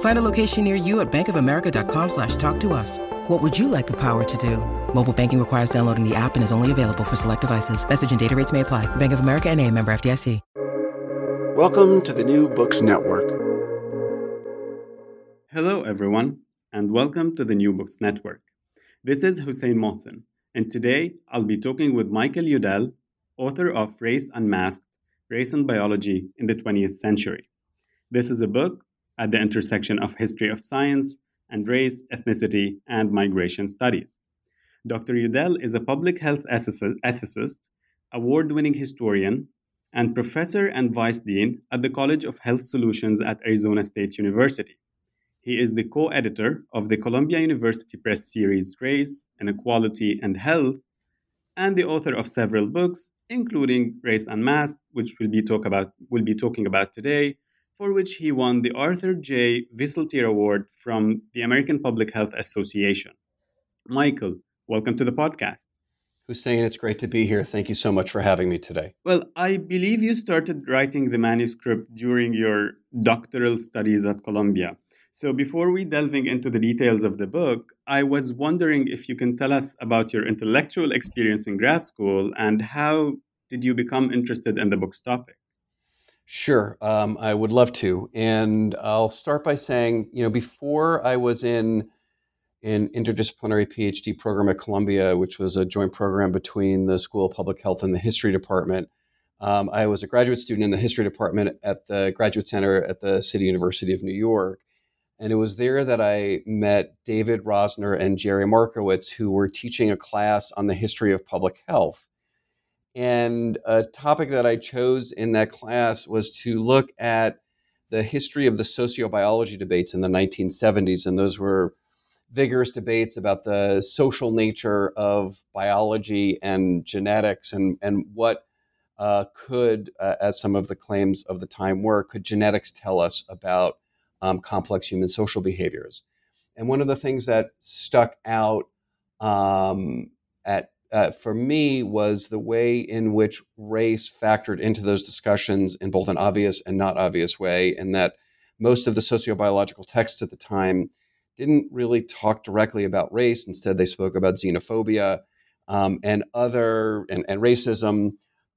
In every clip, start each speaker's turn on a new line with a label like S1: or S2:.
S1: Find a location near you at bankofamerica.com slash talk to us. What would you like the power to do? Mobile banking requires downloading the app and is only available for select devices. Message and data rates may apply. Bank of America and a member FDIC.
S2: Welcome to the New Books Network.
S3: Hello, everyone, and welcome to the New Books Network. This is Hussein Mohsen, and today I'll be talking with Michael Yudell, author of Race Unmasked Race and Biology in the 20th Century. This is a book at the intersection of history of science and race, ethnicity, and migration studies. Dr. Yudell is a public health ethicist, award winning historian, and professor and vice dean at the College of Health Solutions at Arizona State University. He is the co editor of the Columbia University Press series Race, Inequality, and Health, and the author of several books, including Race Unmasked, which we'll be, talk about, we'll be talking about today, for which he won the Arthur J. Viseltear Award from the American Public Health Association. Michael, welcome to the podcast.
S4: Hussein, it's great to be here. Thank you so much for having me today.
S3: Well, I believe you started writing the manuscript during your doctoral studies at Columbia. So, before we delving into the details of the book, I was wondering if you can tell us about your intellectual experience in grad school and how did you become interested in the book's topic?
S4: Sure, um, I would love to. And I'll start by saying, you know, before I was in an interdisciplinary PhD program at Columbia, which was a joint program between the School of Public Health and the History Department. Um, I was a graduate student in the History Department at the Graduate Center at the City University of New York. And it was there that I met David Rosner and Jerry Markowitz, who were teaching a class on the history of public health. And a topic that I chose in that class was to look at the history of the sociobiology debates in the 1970s. And those were vigorous debates about the social nature of biology and genetics and, and what uh, could, uh, as some of the claims of the time were, could genetics tell us about um, complex human social behaviors? And one of the things that stuck out um, at uh, for me was the way in which race factored into those discussions in both an obvious and not obvious way, and that most of the sociobiological texts at the time didn't really talk directly about race. Instead, they spoke about xenophobia um, and other and, and racism,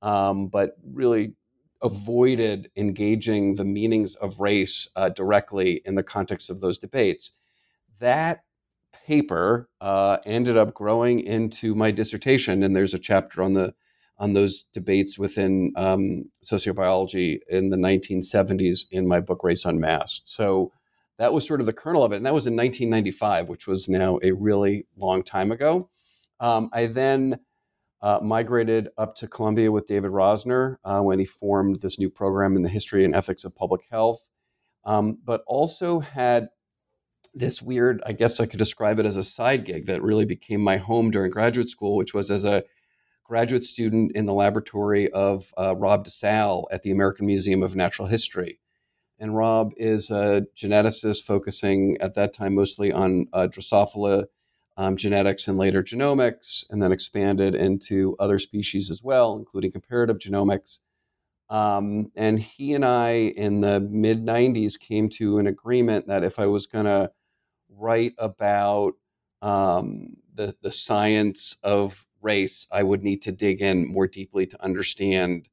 S4: um, but really avoided engaging the meanings of race uh, directly in the context of those debates. That paper uh, ended up growing into my dissertation, and there's a chapter on the on those debates within um, sociobiology in the 1970s in my book Race Unmasked. So that was sort of the kernel of it, and that was in 1995, which was now a really long time ago. Um, I then uh, migrated up to Columbia with David Rosner uh, when he formed this new program in the history and ethics of public health, um, but also had this weird, I guess I could describe it as a side gig that really became my home during graduate school, which was as a graduate student in the laboratory of uh, Rob DeSalle at the American Museum of Natural History. And Rob is a geneticist focusing at that time mostly on uh, Drosophila um, genetics and later genomics, and then expanded into other species as well, including comparative genomics. Um, and he and I, in the mid 90s, came to an agreement that if I was going to write about um, the, the science of race, I would need to dig in more deeply to understand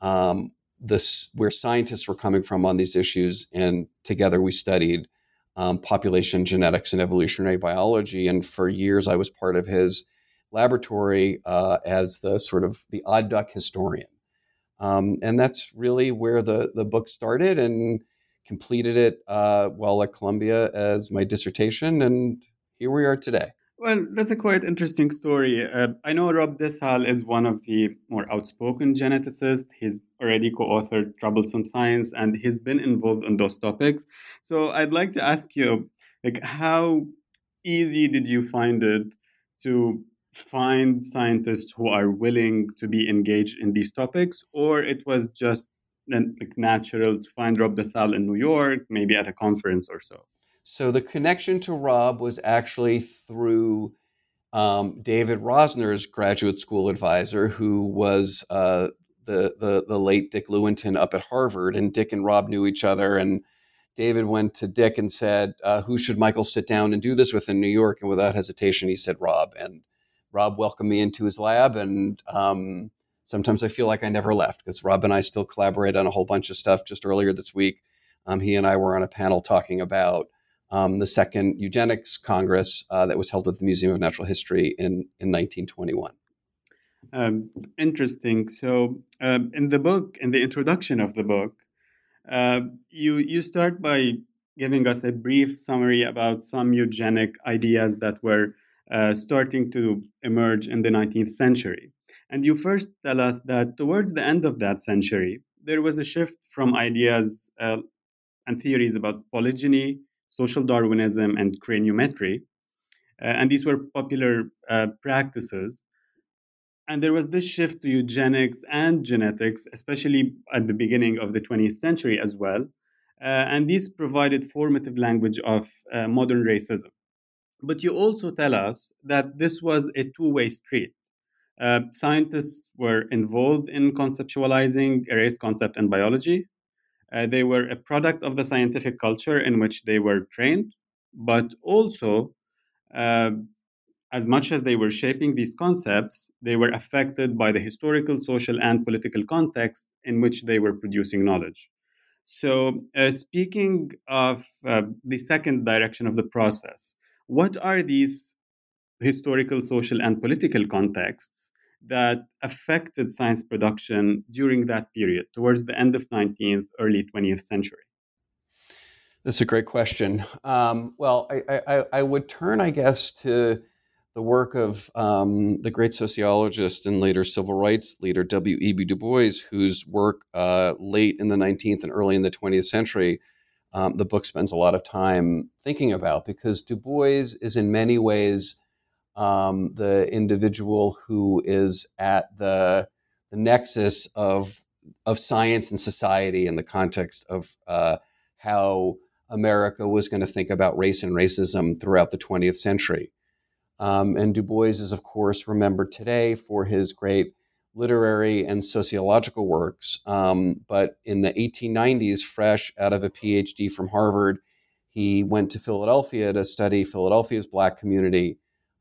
S4: um, this, where scientists were coming from on these issues. And together we studied um, population genetics and evolutionary biology. And for years, I was part of his laboratory uh, as the sort of the odd duck historian. Um, and that's really where the, the book started and completed it uh, while at Columbia as my dissertation. And here we are today.
S3: Well, that's a quite interesting story. Uh, I know Rob DeSalle is one of the more outspoken geneticists. He's already co authored Troublesome Science and he's been involved in those topics. So I'd like to ask you, like, how easy did you find it to find scientists who are willing to be engaged in these topics, or it was just like natural to find Rob DeSalle in New York, maybe at a conference or so?
S4: So the connection to Rob was actually through um, David Rosner's graduate school advisor, who was uh, the, the the late Dick Lewontin up at Harvard, and Dick and Rob knew each other, and David went to Dick and said, uh, "Who should Michael sit down and do this with in New York?" And without hesitation, he said Rob, and Rob welcomed me into his lab, and um, sometimes I feel like I never left because Rob and I still collaborate on a whole bunch of stuff. Just earlier this week, um, he and I were on a panel talking about um, the second eugenics congress uh, that was held at the Museum of Natural History in in 1921.
S3: Um, interesting. So, um, in the book, in the introduction of the book, uh, you you start by giving us a brief summary about some eugenic ideas that were uh, starting to emerge in the 19th century. And you first tell us that towards the end of that century, there was a shift from ideas uh, and theories about polygeny, social Darwinism, and craniometry. Uh, and these were popular uh, practices. And there was this shift to eugenics and genetics, especially at the beginning of the 20th century as well. Uh, and these provided formative language of uh, modern racism. But you also tell us that this was a two way street. Uh, scientists were involved in conceptualizing race concept in biology. Uh, they were a product of the scientific culture in which they were trained, but also, uh, as much as they were shaping these concepts, they were affected by the historical, social, and political context in which they were producing knowledge. So, uh, speaking of uh, the second direction of the process, what are these historical, social, and political contexts that affected science production during that period, towards the end of 19th, early 20th century?
S4: That's a great question. Um, well, I, I, I, would turn, I guess, to the work of um, the great sociologist and later civil rights leader W.E.B. Du Bois, whose work uh, late in the 19th and early in the 20th century um, the book spends a lot of time thinking about because Du Bois is in many ways um, the individual who is at the, the nexus of, of science and society in the context of uh, how America was going to think about race and racism throughout the 20th century. Um, and Du Bois is, of course, remembered today for his great literary and sociological works. Um, but in the 1890s, fresh out of a PhD from Harvard, he went to Philadelphia to study Philadelphia's Black community.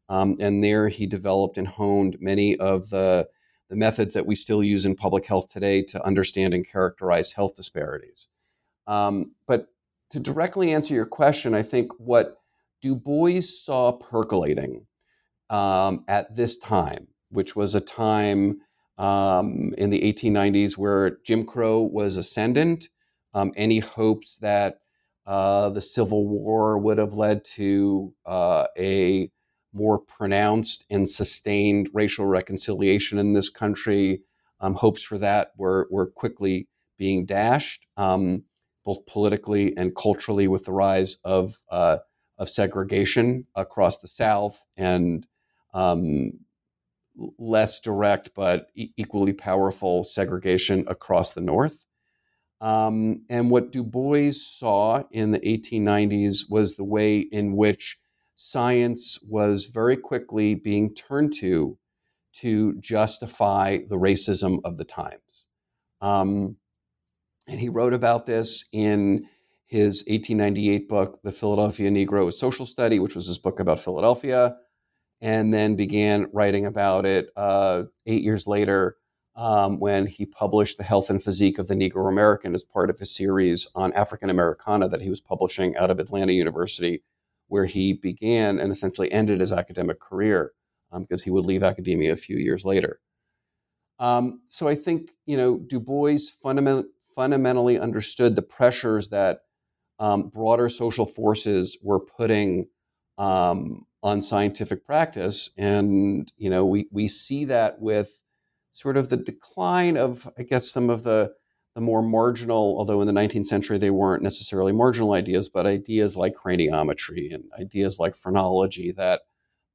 S4: Um, and there he developed and honed many of the, the methods that we still use in public health today to understand and characterize health disparities. Um, but to directly answer your question, I think what Du Bois saw percolating um, at this time, which was a time um, in the 1890s where Jim Crow was ascendant. Um, any hopes that uh, the Civil War would have led to uh, a more pronounced and sustained racial reconciliation in this country, um, hopes for that were, were quickly being dashed, um, both politically and culturally, with the rise of, uh, of segregation across the South and um, less direct but e- equally powerful segregation across the North. Um, and what Du Bois saw in the 1890s was the way in which science was very quickly being turned to to justify the racism of the times. Um, and he wrote about this in his 1898 book, The Philadelphia Negro, Social Study, which was his book about Philadelphia, and then began writing about it uh, eight years later um, when he published The Health and Physique of the Negro American as part of his series on African Americana that he was publishing out of Atlanta University, where he began and essentially ended his academic career um, because he would leave academia a few years later. Um, so I think you know Du Bois fundament, fundamentally understood the pressures that um, broader social forces were putting um, on scientific practice, and you know we we see that with sort of the decline of, I guess, some of the the more marginal, although in the 19th century they weren't necessarily marginal ideas, but ideas like craniometry and ideas like phrenology that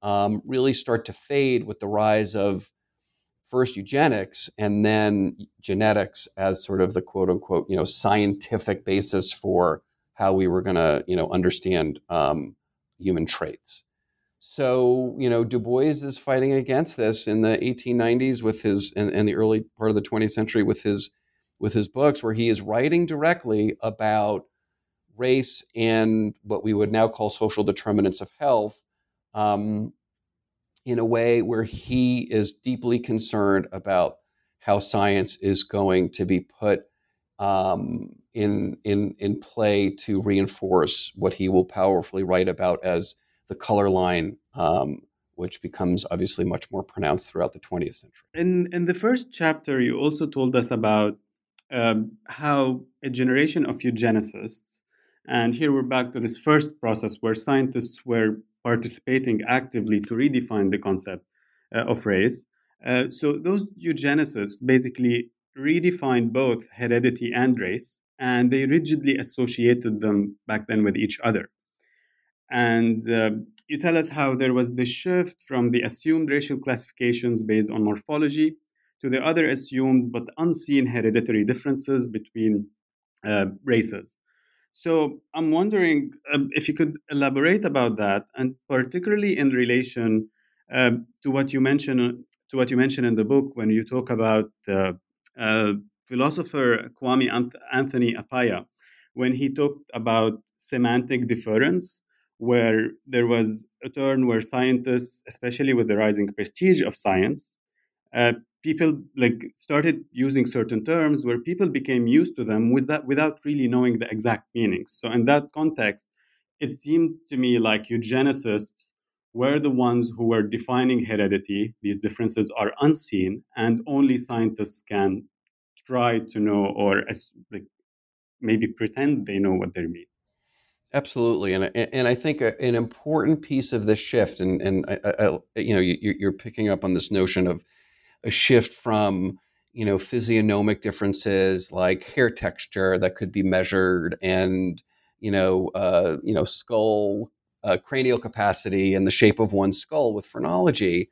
S4: um, really start to fade with the rise of first eugenics and then genetics as sort of the quote unquote you know scientific basis for how we were going to you know understand um, human traits. So, you know, Du Bois is fighting against this in the 1890s with his and, and the early part of the 20th century with his with his books, where he is writing directly about race and what we would now call social determinants of health, um, in a way where he is deeply concerned about how science is going to be put um, in in in play to reinforce what he will powerfully write about as the color line, um, which becomes obviously much more pronounced throughout the 20th century.
S3: In, in the first chapter, you also told us about um, how a generation of eugenicists, and here we're back to this first process where scientists were participating actively to redefine the concept uh, of race. Uh, so those eugenicists basically redefined both heredity and race, and they rigidly associated them back then with each other. And uh, you tell us how there was the shift from the assumed racial classifications based on morphology to the other assumed but unseen hereditary differences between uh, races. So I'm wondering uh, if you could elaborate about that, and particularly in relation uh, to what you mentioned to what you mentioned in the book when you talk about uh, philosopher Kwame Anthony Appiah, when he talked about semantic difference where there was a turn where scientists, especially with the rising prestige of science, uh, people like started using certain terms where people became used to them with that, without really knowing the exact meanings. So in that context, it seemed to me like eugenicists were the ones who were defining heredity. These differences are unseen, and only scientists can try to know or like, maybe pretend they know what they mean.
S4: Absolutely, and and I think an important piece of this shift, and and I, I, you know, you, are picking up on this notion of a shift from you know physiognomic differences like hair texture that could be measured, and you know, uh, you know, skull uh, cranial capacity and the shape of one's skull with phrenology,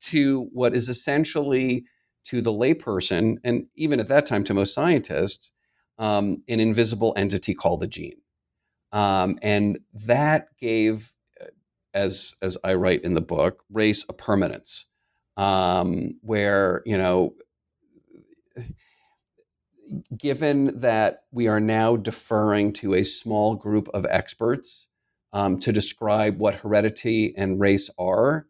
S4: to what is essentially to the layperson, and even at that time to most scientists, um, an invisible entity called a gene. Um, and that gave, uh, as as I write in the book, race a permanence, um, where you know, given that we are now deferring to a small group of experts um, to describe what heredity and race are,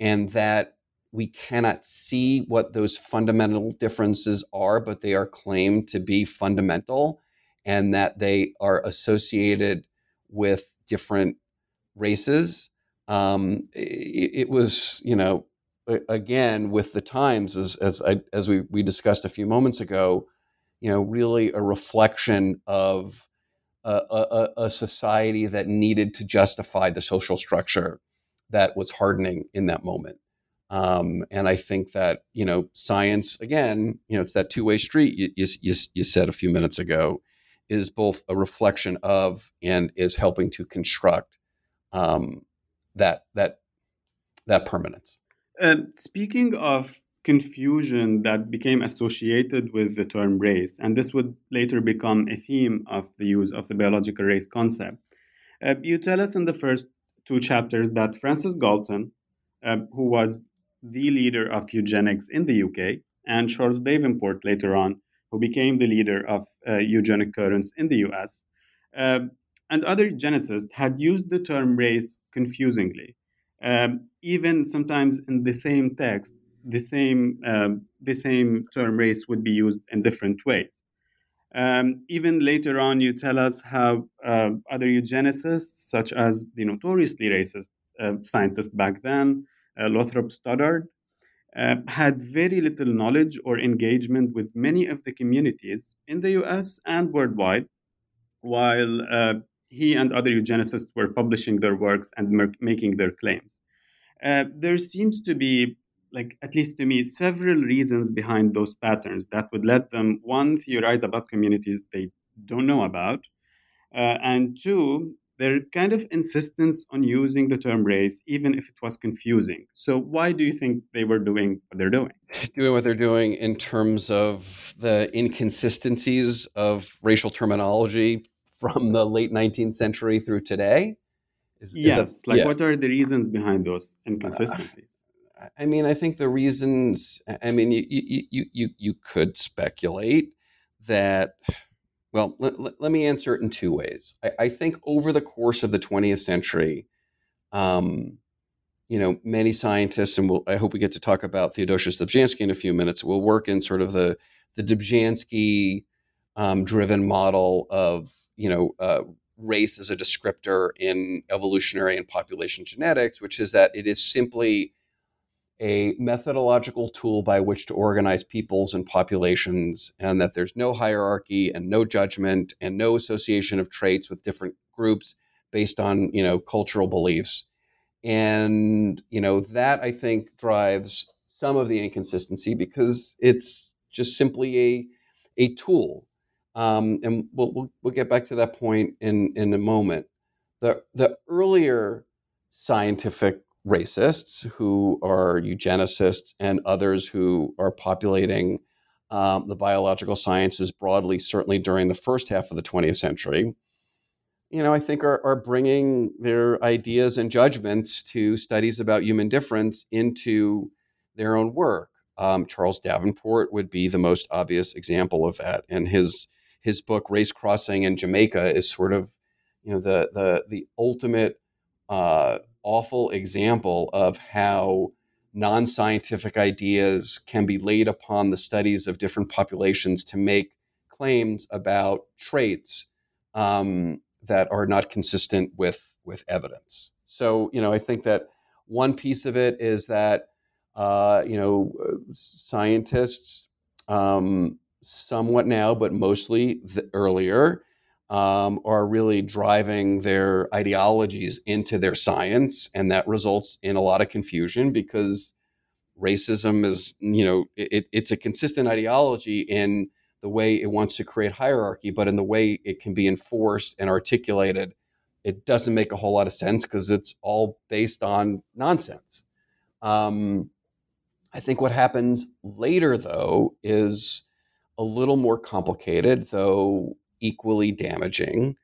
S4: and that we cannot see what those fundamental differences are, but they are claimed to be fundamental and that they are associated with different races. Um, it, it, was, you know, again with the times, as as I, as we we discussed a few moments ago, you know, really a reflection of a, a, a society that needed to justify the social structure that was hardening in that moment. Um, and I think that you know science again, you know, it's that two way street you, you, you said a few minutes ago is both a reflection of and is helping to construct um, that that that permanence.
S3: Speaking of confusion that became associated with the term race, and this would later become a theme of the use of the biological race concept. Uh, you tell us in the first two chapters that Francis Galton, uh, who was the leader of eugenics in the UK, and Charles Davenport later on, who became the leader of uh, eugenic currents in the US, uh, and other eugenicists had used the term race confusingly. Um, even sometimes in the same text, the same, um, the same term race would be used in different ways. Um, even later on, you tell us how uh, other eugenicists, such as the notoriously racist uh, scientist back then, uh, Lothrop Stoddard, uh, had very little knowledge or engagement with many of the communities in the US and worldwide, while uh, he and other eugenicists were publishing their works and mer- making their claims. Uh, there seems to be like at least to me several reasons behind those patterns that would let them one theorize about communities they don't know about uh, and two their kind of insistence on using the term race even if it was confusing so why do you think they were doing what they're doing
S4: doing what they're doing in terms of the inconsistencies of racial terminology from the late 19th century through today
S3: is, yes is like yeah. what are the reasons behind those inconsistencies
S4: I mean, I think the reasons. I mean, you you you you could speculate that. Well, let, let, let me answer it in two ways. I, I, think over the course of the 20th century, um, you know, many scientists, and we'll, I hope we get to talk about Theodosius Dobzhansky in a few minutes, We'll work in sort of the the Dobzhansky um, driven model of you know uh, race as a descriptor in evolutionary and population genetics, which is that it is simply a methodological tool by which to organize peoples and populations, and that there's no hierarchy and no judgment and no association of traits with different groups based on you know cultural beliefs. And you know that I think drives some of the inconsistency because it's just simply a a tool. Um, and we'll, we'll we'll get back to that point in in a moment. The the earlier scientific racists who are eugenicists and others who are populating um, the biological sciences broadly, certainly during the first half of the 20th century, you know, I think are, are bringing their ideas and judgments to studies about human difference into their own work. Um, Charles Davenport would be the most obvious example of that, and his his book Race Crossing in Jamaica is sort of, you know, the the the ultimate uh, awful example of how non scientific ideas can be laid upon the studies of different populations to make claims about traits um, that are not consistent with, with evidence. So, you know, I think that one piece of it is that, uh, you know, scientists, um, somewhat now, but mostly earlier, um, are really driving their ideologies into their science, and that results in a lot of confusion because racism is, you know, it, it's a consistent ideology in the way it wants to create hierarchy, but in the way it can be enforced and articulated, it doesn't make a whole lot of sense because it's all based on nonsense. Um, I think what happens later, though, is a little more complicated, though equally damaging,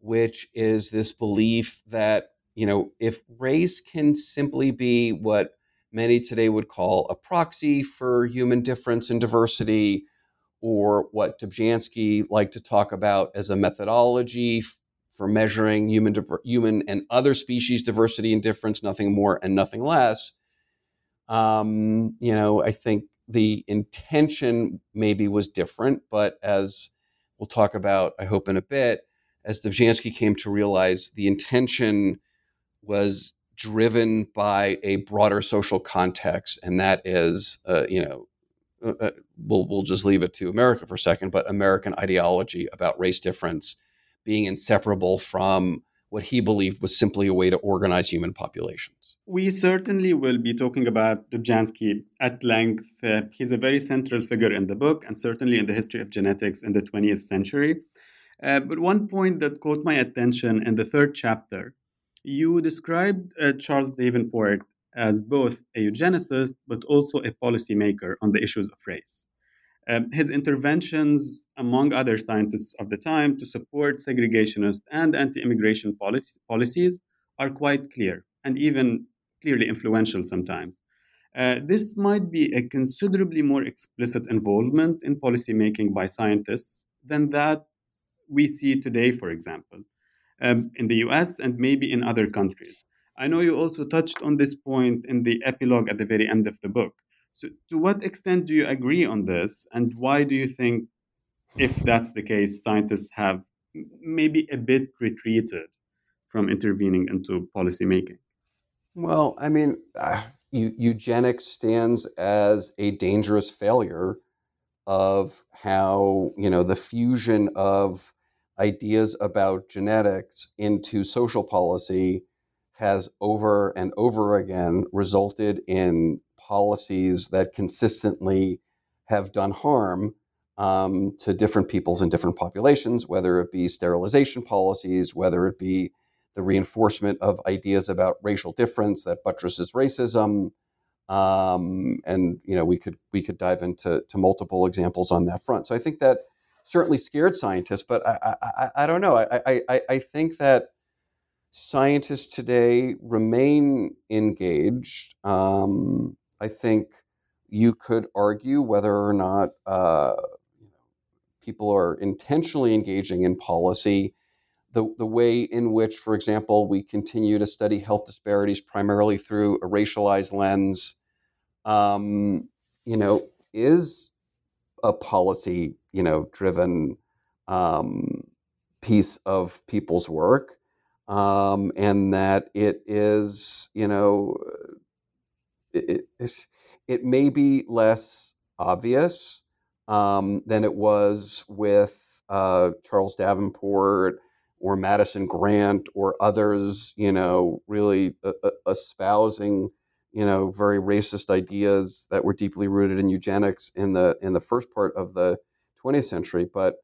S4: which is this belief that, you know, if race can simply be what many today would call a proxy for human difference and diversity, or what Dobzhansky liked to talk about as a methodology for measuring human, human and other species diversity and difference, nothing more and nothing less. Um, you know, I think the intention maybe was different, but as we'll talk about, I hope, in a bit, as Dobzhansky came to realize the intention was driven by a broader social context, and that is, uh, you know, uh, uh, we'll we'll just leave it to America for a second, but American ideology about race difference being inseparable from what he believed was simply a way to organize human populations.
S3: We certainly will be talking about Dobzhansky at length. Uh, he's a very central figure in the book and certainly in the history of genetics in the 20th century. Uh, but one point that caught my attention in the third chapter, you described uh, Charles Davenport as both a eugenicist but also a policymaker on the issues of race. Um, his interventions, among other scientists of the time, to support segregationist and anti immigration policies are quite clear and even clearly influential sometimes. Uh, this might be a considerably more explicit involvement in policymaking by scientists than that we see today, for example, um, in the US and maybe in other countries. I know you also touched on this point in the epilogue at the very end of the book. So, to what extent do you agree on this, and why do you think, if that's the case, scientists have maybe a bit retreated from intervening into policymaking?
S4: Well, I mean, uh, eugenics stands as a dangerous failure of how you know the fusion of ideas about genetics into social policy has over and over again resulted in policies that consistently have done harm um, to different peoples and different populations, whether it be sterilization policies, whether it be the reinforcement of ideas about racial difference that buttresses racism, um, and you know we could we could dive into to multiple examples on that front. So I think that certainly scared scientists, but I I, I don't know. I, I I think that scientists today remain engaged. Um, I think you could argue whether or not uh, people are intentionally engaging in policy. The, the way in which, for example, we continue to study health disparities primarily through a racialized lens, um, you know, is a policy, you know, driven um, piece of people's work um, and that it is, you know, it, it, it may be less obvious um, than it was with uh, Charles Davenport or Madison Grant or others, you know, really uh, espousing, you know, very racist ideas that were deeply rooted in eugenics in the in the first part of the 20th century. But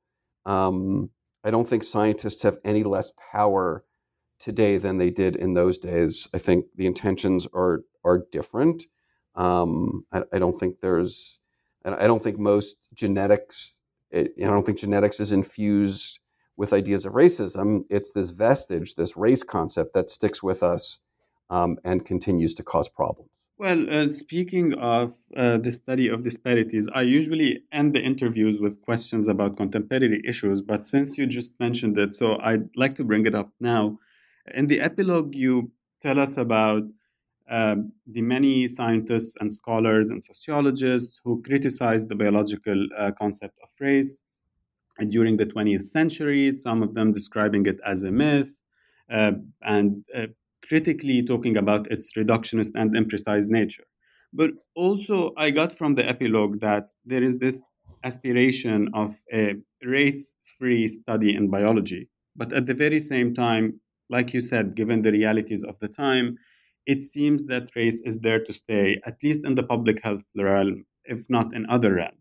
S4: um, I don't think scientists have any less power today than they did in those days. I think the intentions are are different. Um, I, I, don't think there's, I don't think most genetics. It, I don't think genetics is infused with ideas of racism. It's this vestige, this race concept that sticks with us um, and continues to cause problems.
S3: Well, uh, speaking of uh, the study of disparities, I usually end the interviews with questions about contemporary issues, but since you just mentioned it, so I'd like to bring it up now. In the epilogue, you tell us about um, the many scientists and scholars and sociologists who criticized the biological uh, concept of race during the 20th century, some of them describing it as a myth, uh, and uh, critically talking about its reductionist and imprecise nature. But also, I got from the epilogue that there is this aspiration of a race free study in biology. But at the very same time, like you said, given the realities of the time, it seems that race is there to stay, at least in the public health realm, if not in other realms.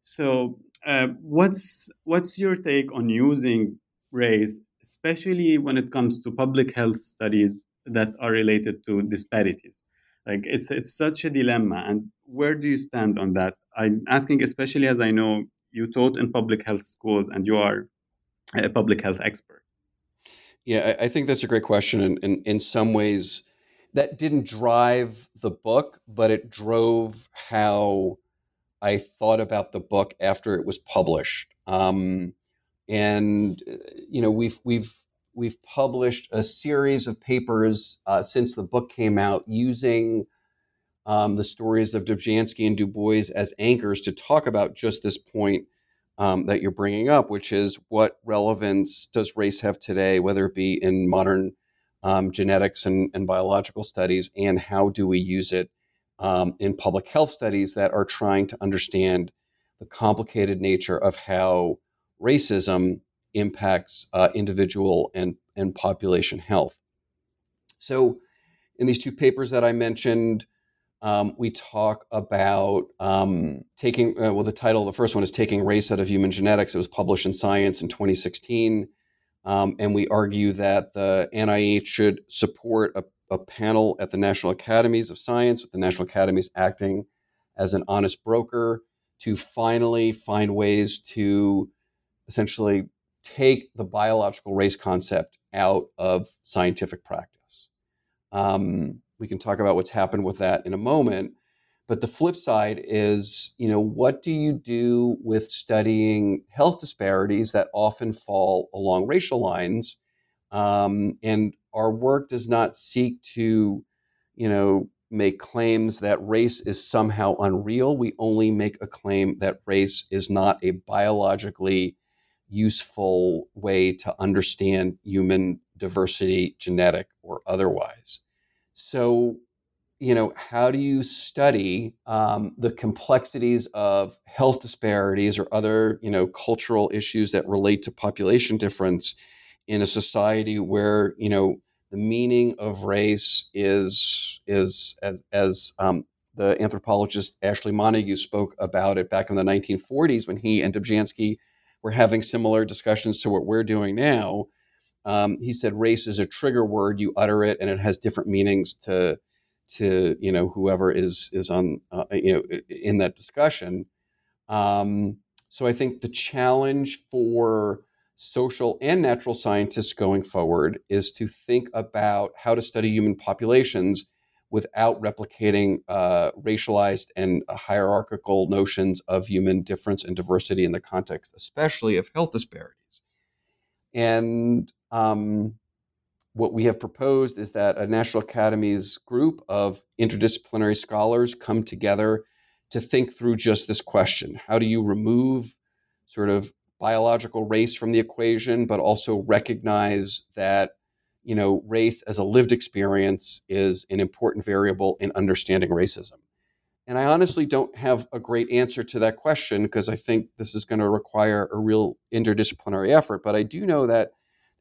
S3: So, uh, what's what's your take on using race, especially when it comes to public health studies that are related to disparities? Like it's it's such a dilemma, and where do you stand on that? I'm asking, especially as I know you taught in public health schools and you are a public health expert.
S4: Yeah, I, think that's a great question. And, and in some ways, that didn't drive the book, but it drove how I thought about the book after it was published. Um, and you know, we've we've we've published a series of papers uh, since the book came out using um, the stories of Dobzhansky and Du Bois as anchors to talk about just this point um, that you're bringing up, which is what relevance does race have today, whether it be in modern um, genetics and, and, biological studies, and how do we use it um, in public health studies that are trying to understand the complicated nature of how racism impacts uh, individual and, and population health. So, in these two papers that I mentioned, um, we talk about um, taking, uh, well, the title, the first one is Taking Race Out of Human Genetics. It was published in Science in 2016. Um, and we argue that the NIH should support a, a, panel at the National Academies of Science, with the National Academies acting as an honest broker to finally find ways to essentially take the biological race concept out of scientific practice. Um, we can talk about what's happened with that in a moment. But the flip side is, you know, what do you do with studying health disparities that often fall along racial lines? Um, and our work does not seek to, you know, make claims that race is somehow unreal. We only make a claim that race is not a biologically useful way to understand human diversity, genetic or otherwise. So, you know, how do you study um, the complexities of health disparities or other, you know, cultural issues that relate to population difference in a society where, you know, the meaning of race is is as as um, the anthropologist Ashley Montagu spoke about it back in the 1940s when he and Dobzhansky were having similar discussions to what we're doing now. Um, he said race is a trigger word; you utter it, and it has different meanings to to you know whoever is is on uh, you know in that discussion. Um, so I think the challenge for social and natural scientists going forward is to think about how to study human populations without replicating uh, racialized and hierarchical notions of human difference and diversity in the context, especially of health disparities. And um, what we have proposed is that a National Academies group of interdisciplinary scholars come together to think through just this question How do you remove sort of biological race from the equation, but also recognize that you know race as a lived experience is an important variable in understanding racism. And I honestly don't have a great answer to that question because I think this is going to require a real interdisciplinary effort. But I do know that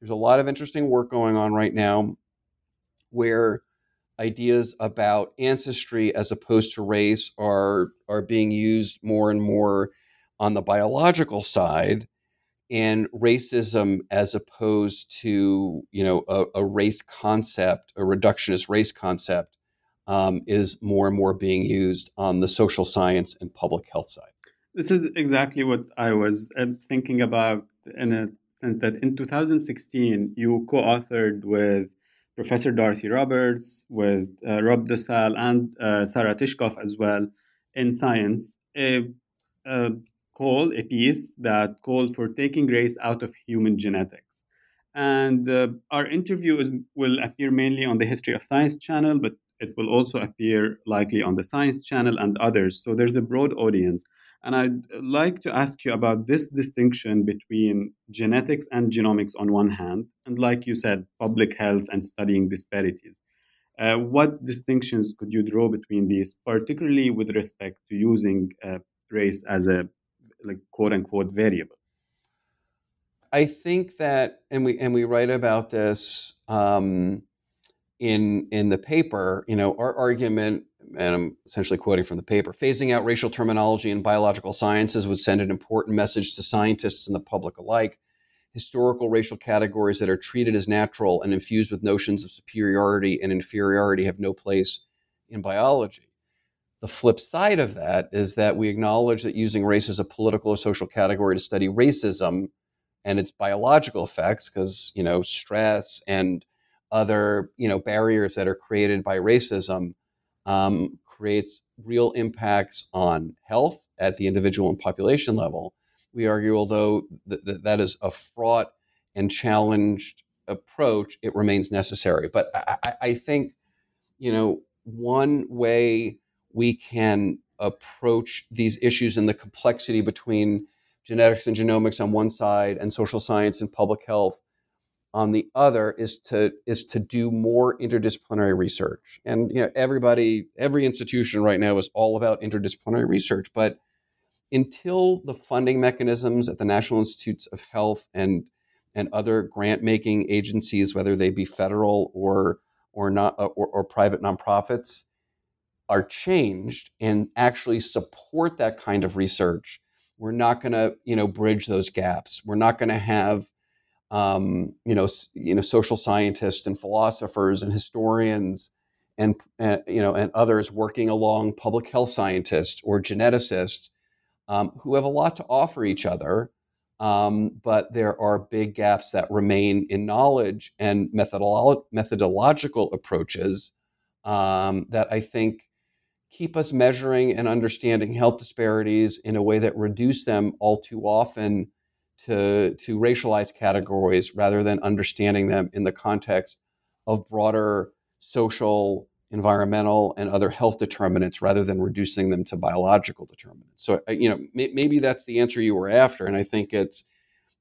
S4: there's a lot of interesting work going on right now where ideas about ancestry as opposed to race are are being used more and more on the biological side and racism as opposed to you know a, a race concept a reductionist race concept um, is more and more being used on the social science and public health side.
S3: This is exactly what i was uh, thinking about in a sense that in 2016 you co-authored with professor dorothy roberts with uh, rob DeSalle and uh, sarah tishkoff as well in science a, a call, a piece that called for taking race out of human genetics. And uh, our interview is, will appear mainly on the History of Science channel, but it will also appear likely on the Science channel and others. So there's a broad audience. And I'd like to ask you about this distinction between genetics and genomics on one hand, and like you said, public health and studying disparities. Uh, what distinctions could you draw between these, particularly with respect to using uh, race as a like quote unquote variable?
S4: I think that, and we and we write about this um, in in the paper. You know, our argument, and I'm essentially quoting from the paper: phasing out racial terminology in biological sciences would send an important message to scientists and the public alike. Historical racial categories that are treated as natural and infused with notions of superiority and inferiority have no place in biology. The flip side of that is that we acknowledge that using race as a political or social category to study racism and its biological effects, because you know stress and other you know barriers that are created by racism um, creates real impacts on health at the individual and population level. We argue, although th- th- that is a fraught and challenged approach, it remains necessary. But I, I, think you know one way we can approach these issues and the complexity between genetics and genomics on one side and social science and public health on the other is to is to do more interdisciplinary research and you know everybody every institution right now is all about interdisciplinary research but until the funding mechanisms at the national institutes of health and and other grant making agencies whether they be federal or or not uh, or, or private nonprofits are changed and actually support that kind of research, we're not going to, you know, bridge those gaps. We're not going to have, um, you know, you know, social scientists and philosophers and historians and uh, you know and others working along public health scientists or geneticists um, who have a lot to offer each other. Um, but there are big gaps that remain in knowledge and methodolo- methodological approaches um, that I think keep us measuring and understanding health disparities in a way that reduce them all too often to, to racialized categories rather than understanding them in the context of broader social, environmental, and other health determinants rather than reducing them to biological determinants. So, uh, you know, may, maybe that's the answer you were after. And I think it's,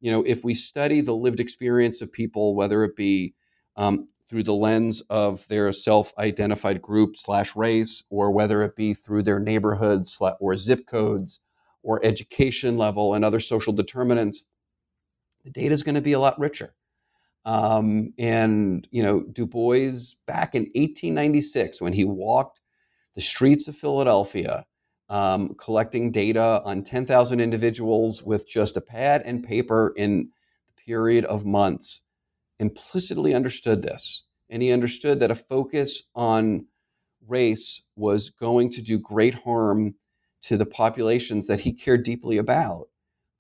S4: you know, if we study the lived experience of people, whether it be um, through the lens of their self-identified group slash race, or whether it be through their neighborhoods or zip codes or education level and other social determinants, the data is going to be a lot richer. Um, and you know, Du Bois back in 1896, when he walked the streets of Philadelphia, um, collecting data on 10,000 individuals with just a pad and paper in the period of months, implicitly understood this. And he understood that a focus on race was going to do great harm to the populations that he cared deeply about.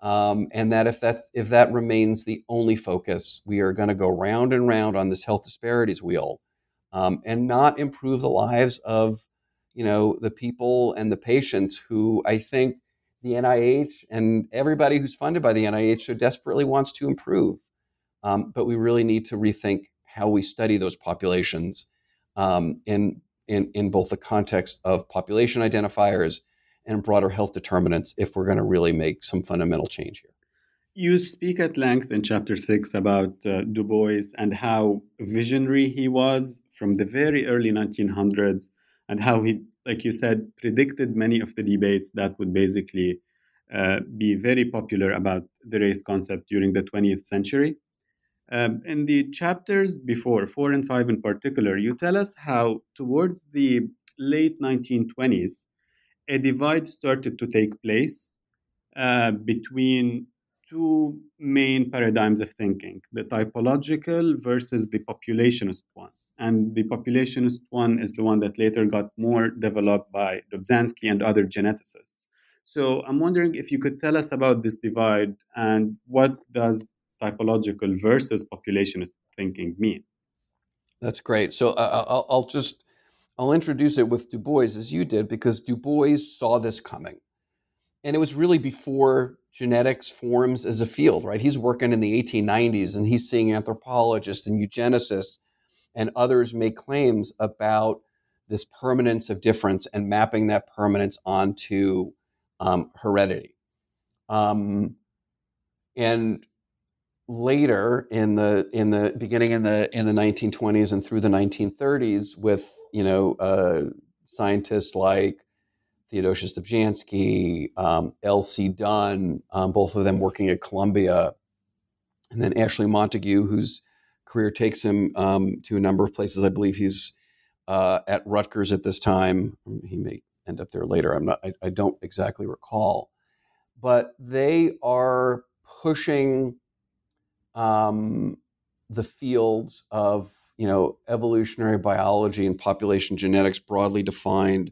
S4: Um, and that if that if that remains the only focus, we are going to go round and round on this health disparities wheel, um, and not improve the lives of, you know, the people and the patients who I think the NIH and everybody who's funded by the NIH so desperately wants to improve. Um, but we really need to rethink how we study those populations um, in, in, in both the context of population identifiers and broader health determinants if we're going to really make some fundamental change here.
S3: You speak at length in chapter six about uh, Du Bois and how visionary he was from the very early 1900s, and how he, like you said, predicted many of the debates that would basically uh, be very popular about the race concept during the 20th century. Um, in the chapters before, four and five in particular, you tell us how towards the late 1920s, a divide started to take place uh, between two main paradigms of thinking the typological versus the populationist one. And the populationist one is the one that later got more developed by Dobzhansky and other geneticists. So I'm wondering if you could tell us about this divide and what does typological versus populationist thinking mean?
S4: That's great. So uh, I'll, I'll, just I'll introduce it with Du Bois as you did because Du Bois saw this coming, and it was really before genetics forms as a field. Right? He's working in the 1890s, and he's seeing anthropologists and eugenicists and others make claims about this permanence of difference and mapping that permanence onto um, heredity. Um, and later in the in the beginning in the in the 1920s and through the 1930s with you know uh, scientists like Theodosius Dobzhansky, um, L.C. Dunn, um, both of them working at Columbia, and then Ashley Montagu, whose career takes him um, to a number of places. I believe he's uh, at Rutgers at this time. He may end up there later. I'm not. I, I don't exactly recall, but they are pushing um, the fields of you know evolutionary biology and population genetics broadly defined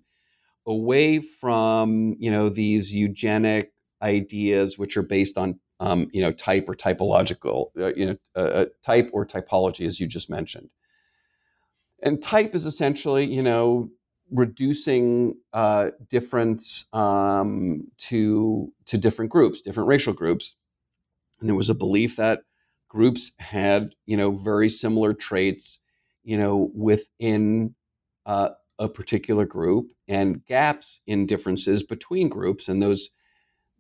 S4: away from you know these eugenic ideas which are based on um, you know type or typological uh, you know uh, uh, type or typology as you just mentioned. And type is essentially you know reducing uh, difference um, to to different groups different racial groups. And there was a belief that groups had you know very similar traits you know within uh, a particular group and gaps in differences between groups and those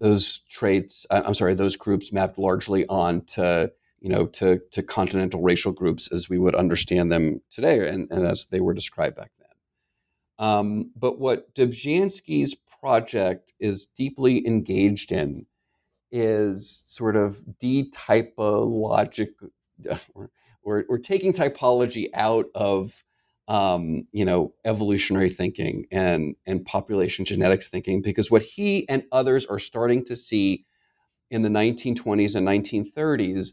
S4: those traits i'm sorry those groups mapped largely on to you know to to continental racial groups as we would understand them today and, and as they were described back then. Um, but what Dobzhansky's project is deeply engaged in is sort of de-typologic or, or, or, taking typology out of um, you know evolutionary thinking and and population genetics thinking because what he and others are starting to see in the 1920s and 1930s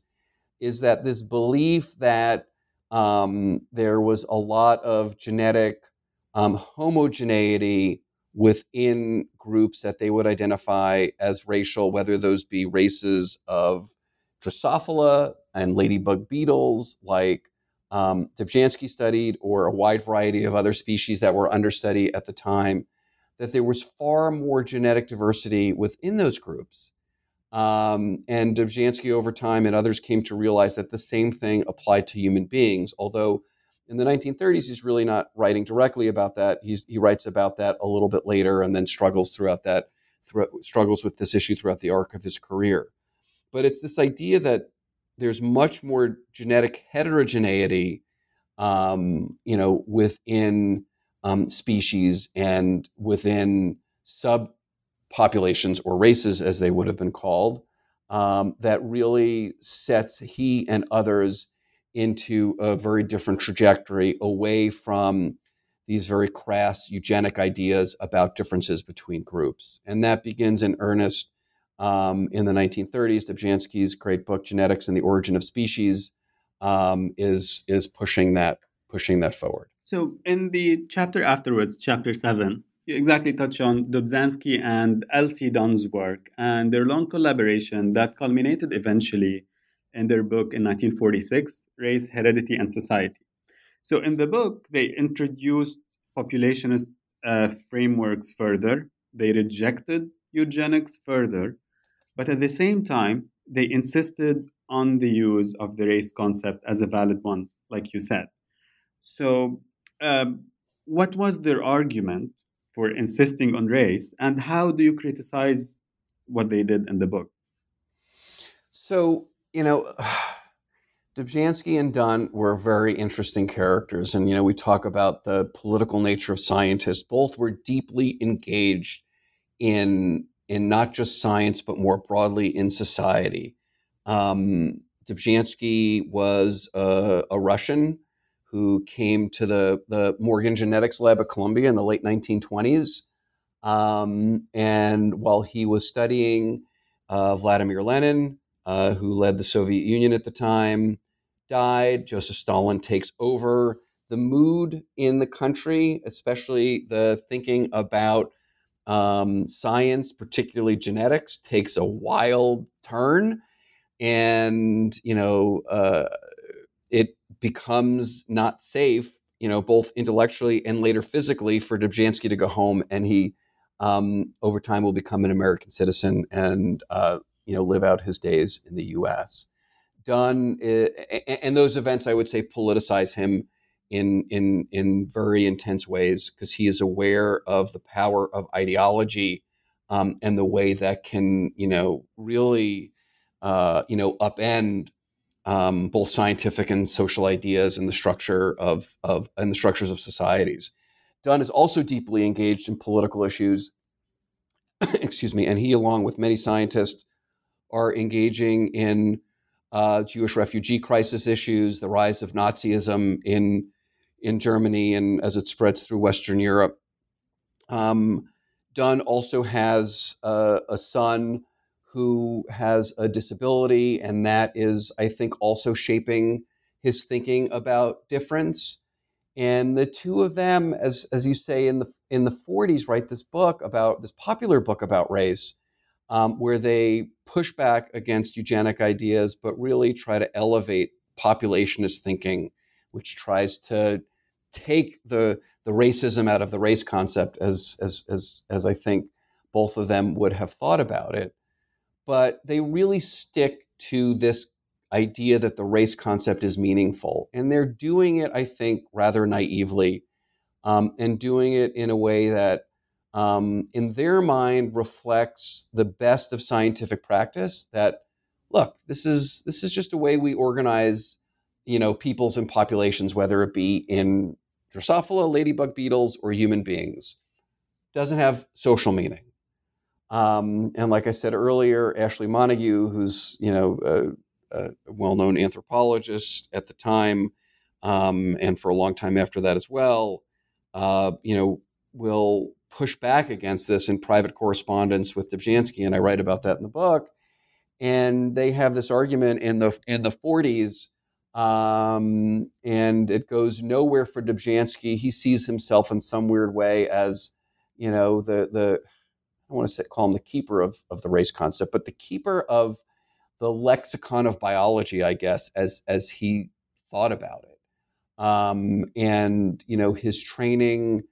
S4: is that this belief that um, there was a lot of genetic um, homogeneity within groups that they would identify as racial, whether those be races of Drosophila and ladybug beetles, like um, Dobzhansky studied, or a wide variety of other species that were under study at the time. that there was far more genetic diversity within those groups. Um, and Dobzhansky over time and others came to realize that the same thing applied to human beings, although in the 1930s, he's really not writing directly about that. He's, he writes about that a little bit later and then struggles throughout that, struggles with this issue throughout the arc of his career. But it's this idea that there's much more genetic heterogeneity, um, you know, within um, species and within subpopulations or races, as they would have been called, um, that really sets he and others into a very different trajectory away from these very crass eugenic ideas about differences between groups. And that begins in earnest um, in the 1930s. Dobzhansky's great book, Genetics and the Origin of Species, um, is, is pushing, that, pushing that forward.
S3: So, in the chapter afterwards, chapter seven, you exactly touch on Dobzhansky and L.C. Dunn's work and their long collaboration that culminated eventually in their book in 1946, Race, Heredity, and Society. So, in the book, they introduced populationist uh, frameworks further, they rejected eugenics further, but at the same time, they insisted on the use of the race concept as a valid one, like you said. So, um, what was their argument for insisting on race, and how do you criticize what they did in the book?
S4: So, you know, Dobzhansky and Dunn were very interesting characters. And, you know, we talk about the political nature of scientists. Both were deeply engaged in, in not just science, but more broadly in society. Um, Dobzhansky was a, a, Russian who came to the, the Morgan Genetics Lab at Columbia in the late 1920s. Um, and while he was studying uh, Vladimir Lenin, uh, who led the Soviet Union at the time, died. Joseph Stalin takes over. The mood in the country, especially the thinking about um, science, particularly genetics, takes a wild turn. And, you know, uh, it becomes not safe, you know, both intellectually and later physically for Dobzhansky to go home. And he, um, over time, will become an American citizen and uh, you know live out his days in the U.S. Dunn and those events, I would say, politicize him in in in very intense ways because he is aware of the power of ideology um, and the way that can you know really uh, you know upend um, both scientific and social ideas and the structure of of and the structures of societies. Dunn is also deeply engaged in political issues. excuse me, and he, along with many scientists, are engaging in uh, Jewish refugee crisis issues, the rise of Nazism in in Germany and as it spreads through Western Europe. Um, Dunn also has a, a son who has a disability, and that is, I think, also shaping his thinking about difference. And the two of them, as as you say in the in the 40s, write this book about this popular book about race, um, where they push back against eugenic ideas, but really try to elevate populationist thinking, which tries to take the the racism out of the race concept, as as as as I think both of them would have thought about it. But they really stick to this idea that the race concept is meaningful, and they're doing it, I think, rather naively, um, and doing it in a way that um, in their mind reflects the best of scientific practice that look this is this is just a way we organize you know peoples and populations whether it be in drosophila ladybug beetles or human beings. Doesn't have social meaning. Um, and like i said earlier ashley montagu who's you know a, a well-known anthropologist at the time um, and for a long time after that as well uh, you know will push back against this in private correspondence with Dobzhansky, and I write about that in the book. And they have this argument in the in the 40s, um, and it goes nowhere for Dobzhansky. He sees himself in some weird way as, you know, the the I want to say, call him the keeper of of the race concept, but the keeper of the lexicon of biology, I guess, as as he thought about it. Um, and you know, his training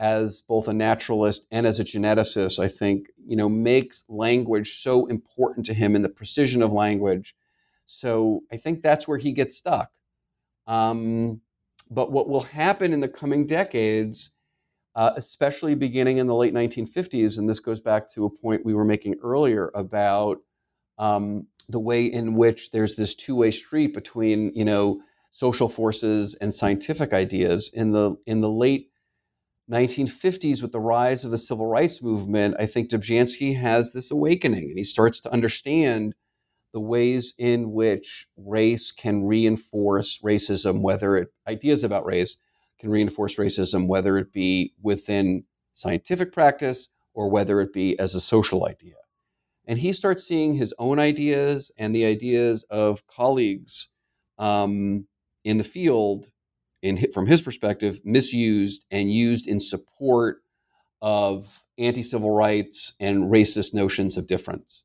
S4: as both a naturalist and as a geneticist, I think, you know, makes language so important to him and the precision of language. So I think that's where he gets stuck. Um, but what will happen in the coming decades, uh, especially beginning in the late 1950s, and this goes back to a point we were making earlier about um, the way in which there's this two-way street between, you know, social forces and scientific ideas. In the in the late 1950s, with the rise of the civil rights movement, I think Dobzhansky has this awakening and he starts to understand the ways in which race can reinforce racism, whether it ideas about race can reinforce racism, whether it be within scientific practice or whether it be as a social idea. And he starts seeing his own ideas and the ideas of colleagues um, in the field in, from his perspective, misused and used in support of anti civil rights and racist notions of difference.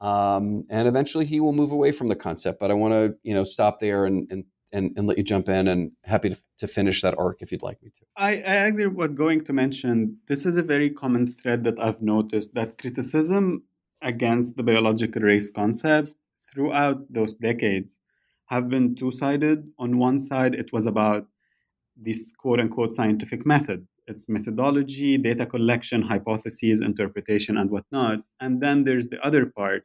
S4: Um, and eventually he will move away from the concept. But I want to, you know, stop there and, and, and, and let you jump in and happy to, to finish that arc if you'd like me to.
S3: I, I actually was going to mention this is a very common thread that I've noticed that criticism against the biological race concept throughout those decades have been two sided. On one side, it was about this quote unquote scientific method, its methodology, data collection, hypotheses, interpretation, and whatnot. And then there's the other part,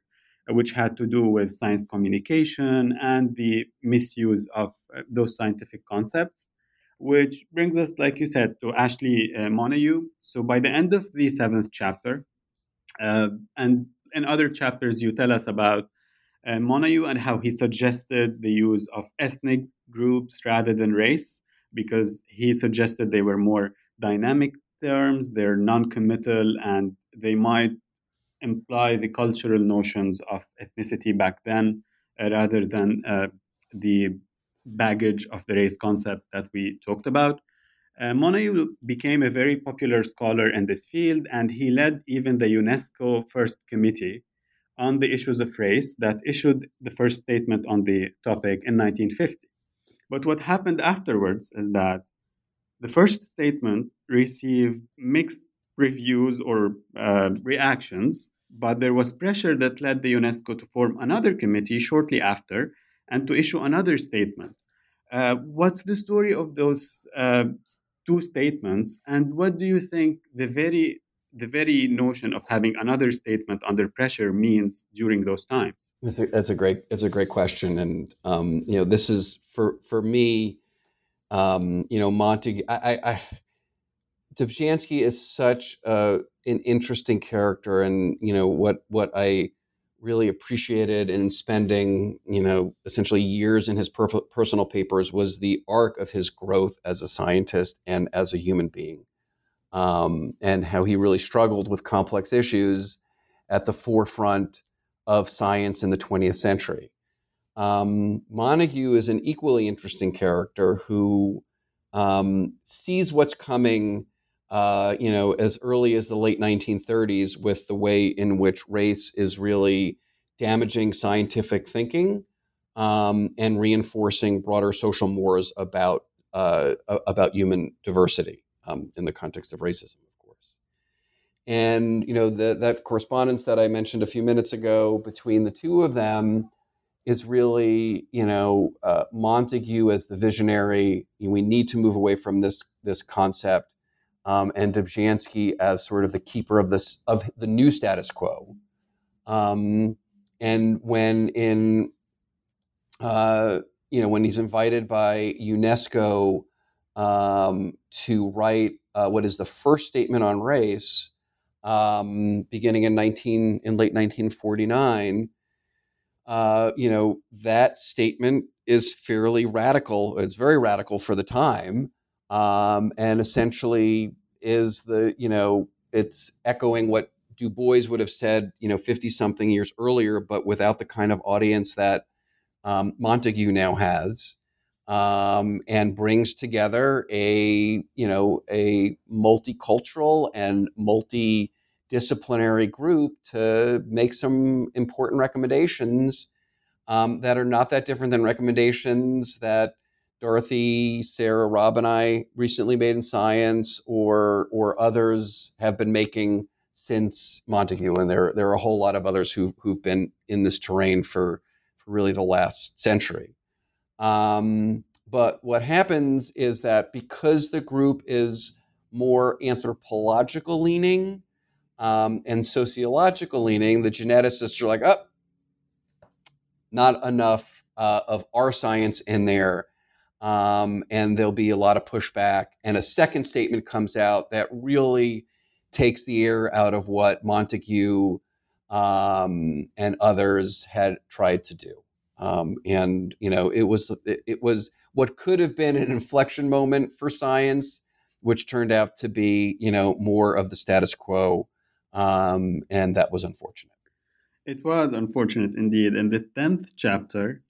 S3: uh, which had to do with science communication and the misuse of uh, those scientific concepts. Which brings us, like you said, to Ashley uh, Montagu. So by the end of the seventh chapter, uh, and in other chapters, you tell us about uh, Montagu and how he suggested the use of ethnic groups rather than race because he suggested they were more dynamic terms, they're non committal, and they might imply the cultural notions of ethnicity back then uh, rather than uh, the baggage of the race concept that we talked about. Uh, Montagu became a very popular scholar in this field, and he led even the UNESCO First Committee on the issues of race that issued the first statement on the topic in 1950. But what happened afterwards is that the first statement received mixed reviews or uh, reactions, but there was pressure that led the UNESCO to form another committee shortly after and to issue another statement. Uh, what's the story of those uh, two statements, and what do you think the very the very notion of having another statement under pressure means during those times?
S4: That's a, that's a great that's a great question, and um, you know this is for for me, um, you know Montagu. I, I, I Dobzhansky is such a, an interesting character, and you know what what I really appreciated in spending you know essentially years in his per- personal papers was the arc of his growth as a scientist and as a human being um, and how he really struggled with complex issues at the forefront of science in the 20th century. Um, Montagu is an equally interesting character who um, sees what's coming, uh, you know, as early as the late 1930s with the way in which race is really damaging scientific thinking um, and reinforcing broader social mores about uh, about human diversity um, in the context of racism, of course. And you know the, that correspondence that I mentioned a few minutes ago between the two of them is really you know uh, Montagu as the visionary. You know, we need to move away from this this concept, um, and Dobzhansky as sort of the keeper of this of the new status quo. Um, and when in uh, you know when he's invited by UNESCO um, to write uh, what is the first statement on race, um, beginning in 19 in late 1949. Uh, you know that statement is fairly radical. It's very radical for the time, um, and essentially is the you know it's echoing what Du Bois would have said, you know, 50 something years earlier, but without the kind of audience that um, Montagu now has um, and brings together a you know a multicultural and multidisciplinary group to make some important recommendations um, that are not that different than recommendations that Dorothy, Sarah, Rob, and I recently made in science, or or others have been making since Montagu, and there there are a whole lot of others who who've been in this terrain for for really the last century. Um, but what happens is that because the group is more anthropological leaning um, and sociological leaning, the geneticists are like, oh, not enough uh, of our science in there. Um, and there'll be a lot of pushback. And a second statement comes out that really takes the air out of what Montagu um, and others had tried to do. Um, and you know, it was it, was what could have been an inflection moment for science, which turned out to be you know more of the status quo, um, and that was unfortunate.
S3: It was unfortunate indeed. In the tenth chapter,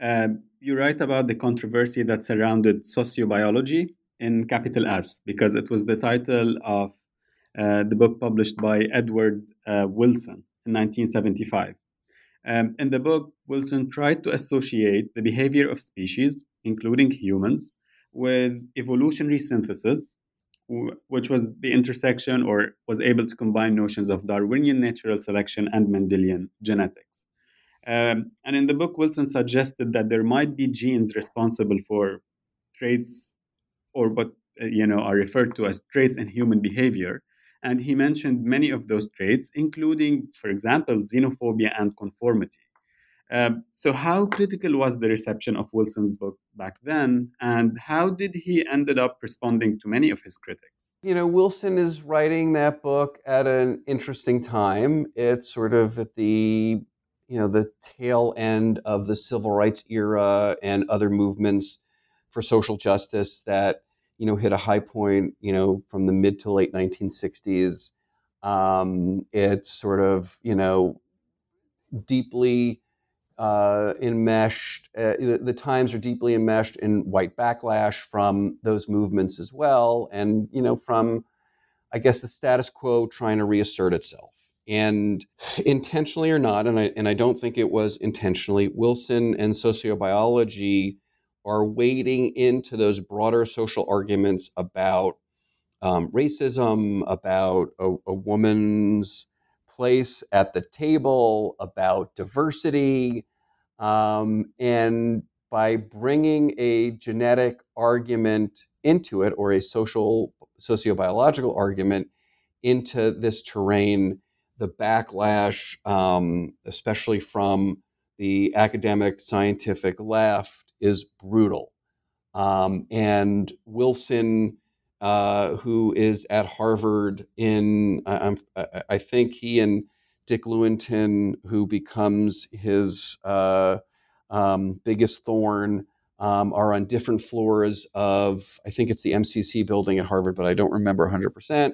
S3: uh, you write about the controversy that surrounded sociobiology in capital S because it was the title of uh, the book published by Edward uh, Wilson in 1975. Um, in the book, Wilson tried to associate the behavior of species, including humans, with evolutionary synthesis, which was the intersection or was able to combine notions of Darwinian natural selection and Mendelian genetics. Um, and in the book, Wilson suggested that there might be genes responsible for traits or what uh, you know are referred to as traits in human behavior and he mentioned many of those traits, including, for example, xenophobia and conformity. Um, so, how critical was the reception of Wilson's book back then, and how did he ended up responding to many of his critics?
S4: You know, Wilson is writing that book at an interesting time. It's sort of at the you know the tail end of the civil rights era and other movements for social justice that you know, hit a high point, you know, from the mid to late 1960s. Um, it's sort of, you know, deeply uh, enmeshed. Uh, the, times are deeply enmeshed in white backlash from those movements as well, and you know, from I guess the status quo trying to reassert itself. And intentionally or not, and I and I don't think it was intentionally, Wilson and sociobiology are wading into those broader social arguments about um, racism, about a, a, woman's place at the table, about diversity. Um, and by bringing a genetic argument into it or a social, sociobiological argument into this terrain, the backlash, um, especially from the academic scientific left, is brutal. Um, and Wilson, uh, who is at Harvard in, I, I, think he and Dick Lewontin, who becomes his uh, um, biggest thorn, um, are on different floors of, I think it's the MCZ building at Harvard, but I don't remember 100%.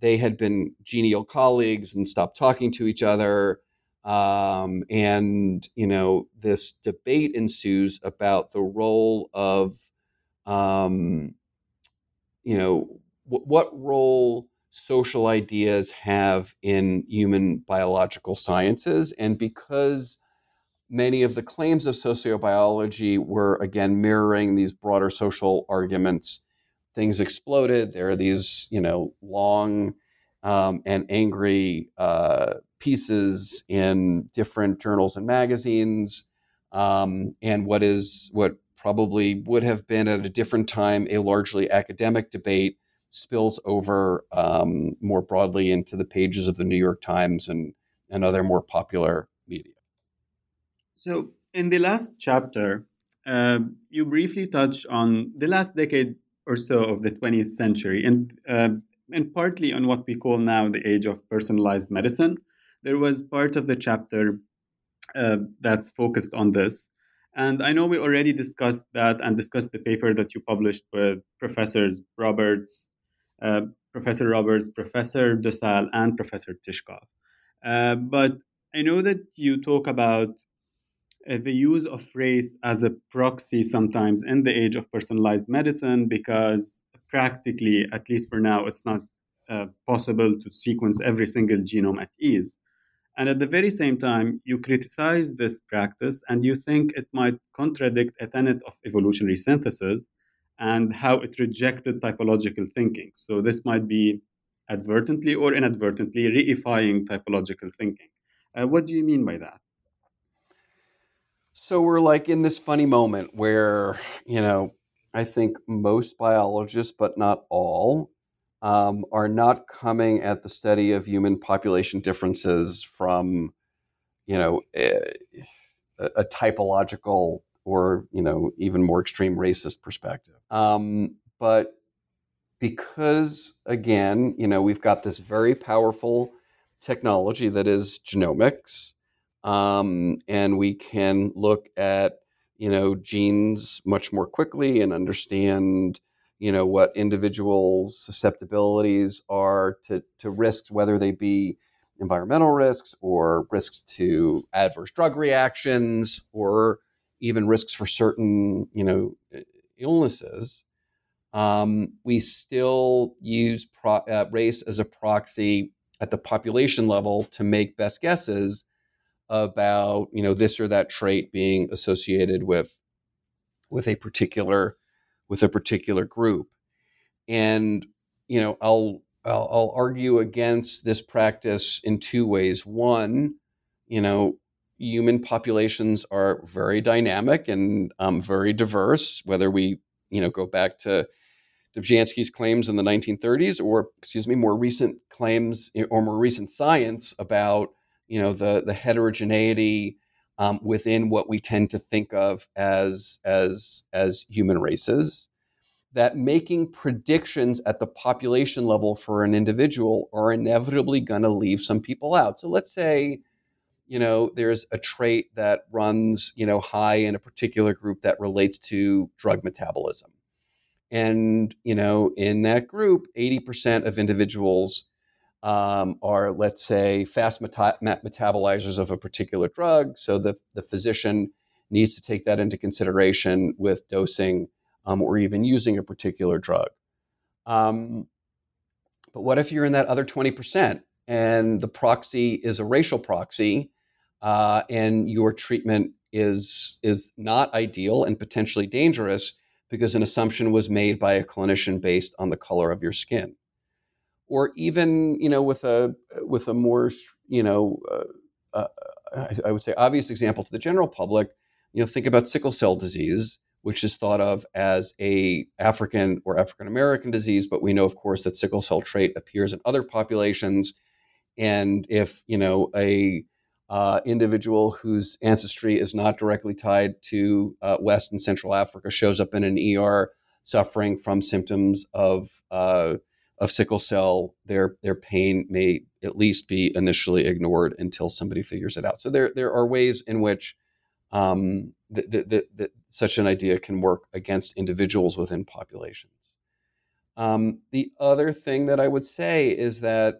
S4: They had been genial colleagues and stopped talking to each other. Um, and you know this debate ensues about the role of um, you know w- what role social ideas have in human biological sciences. And because many of the claims of sociobiology were again mirroring these broader social arguments things exploded. There are these you know long um, and angry uh, pieces in different journals and magazines, um, and what is what probably would have been at a different time a largely academic debate spills over um, more broadly into the pages of the New York Times and and other more popular media.
S3: So, in the last chapter, uh, you briefly touch on the last decade or so of the 20th century, and uh, and partly on what we call now the age of personalized medicine. There was part of the chapter uh, that's focused on this. And I know we already discussed that and discussed the paper that you published with professors Roberts, uh, Professor Roberts, Professor DeSalle, and Professor Tishkoff. Uh, but I know that you talk about uh, the use of race as a proxy sometimes in the age of personalized medicine because practically, at least for now, it's not uh, possible to sequence every single genome at ease. And at the very same time, you criticize this practice and you think it might contradict a tenet of evolutionary synthesis and how it rejected typological thinking. So this might be advertently or inadvertently reifying typological thinking. Uh, what do you mean by that?
S4: So we're like in this funny moment where, you know, I think most biologists, but not all, um, are not coming at the study of human population differences from, you know, a, a typological or you know even more extreme racist perspective. Um, but because again, you know, we've got this very powerful technology that is genomics, um, and we can look at you know genes much more quickly and understand you know what individuals' susceptibilities are to, to risks, whether they be environmental risks or risks to adverse drug reactions or even risks for certain you know illnesses. Um, we still use pro- uh, race as a proxy at the population level to make best guesses about you know this or that trait being associated with with a particular with a particular group. And you know, I'll I'll, I'll argue against this practice in two ways. One, you know, human populations are very dynamic and um, very diverse. Whether we you know go back to Dobzhansky's claims in the 1930s, or excuse me, more recent claims or more recent science about you know the the heterogeneity um, within what we tend to think of as as as human races that making predictions at the population level for an individual are inevitably going to leave some people out. So let's say you know there's a trait that runs you know high in a particular group that relates to drug metabolism. And you know in that group 80% of individuals um, are, let's say, fast meta- metabolizers of a particular drug. So the, the physician needs to take that into consideration with dosing um, or even using a particular drug. Um, but what if you're in that other 20% and the proxy is a racial proxy uh, and your treatment is, is not ideal and potentially dangerous because an assumption was made by a clinician based on the color of your skin? Or even you know with a with a more you know uh, uh, I, I would say obvious example to the general public you know think about sickle cell disease which is thought of as a african or african american disease but we know of course that sickle cell trait appears in other populations. And if you know a uh, individual whose ancestry is not directly tied to uh, West and Central Africa shows up in an ER suffering from symptoms of uh, of sickle cell, their their pain may at least be initially ignored until somebody figures it out. So there there are ways in which um, that, such an idea can work against individuals within populations. Um, the other thing that I would say is that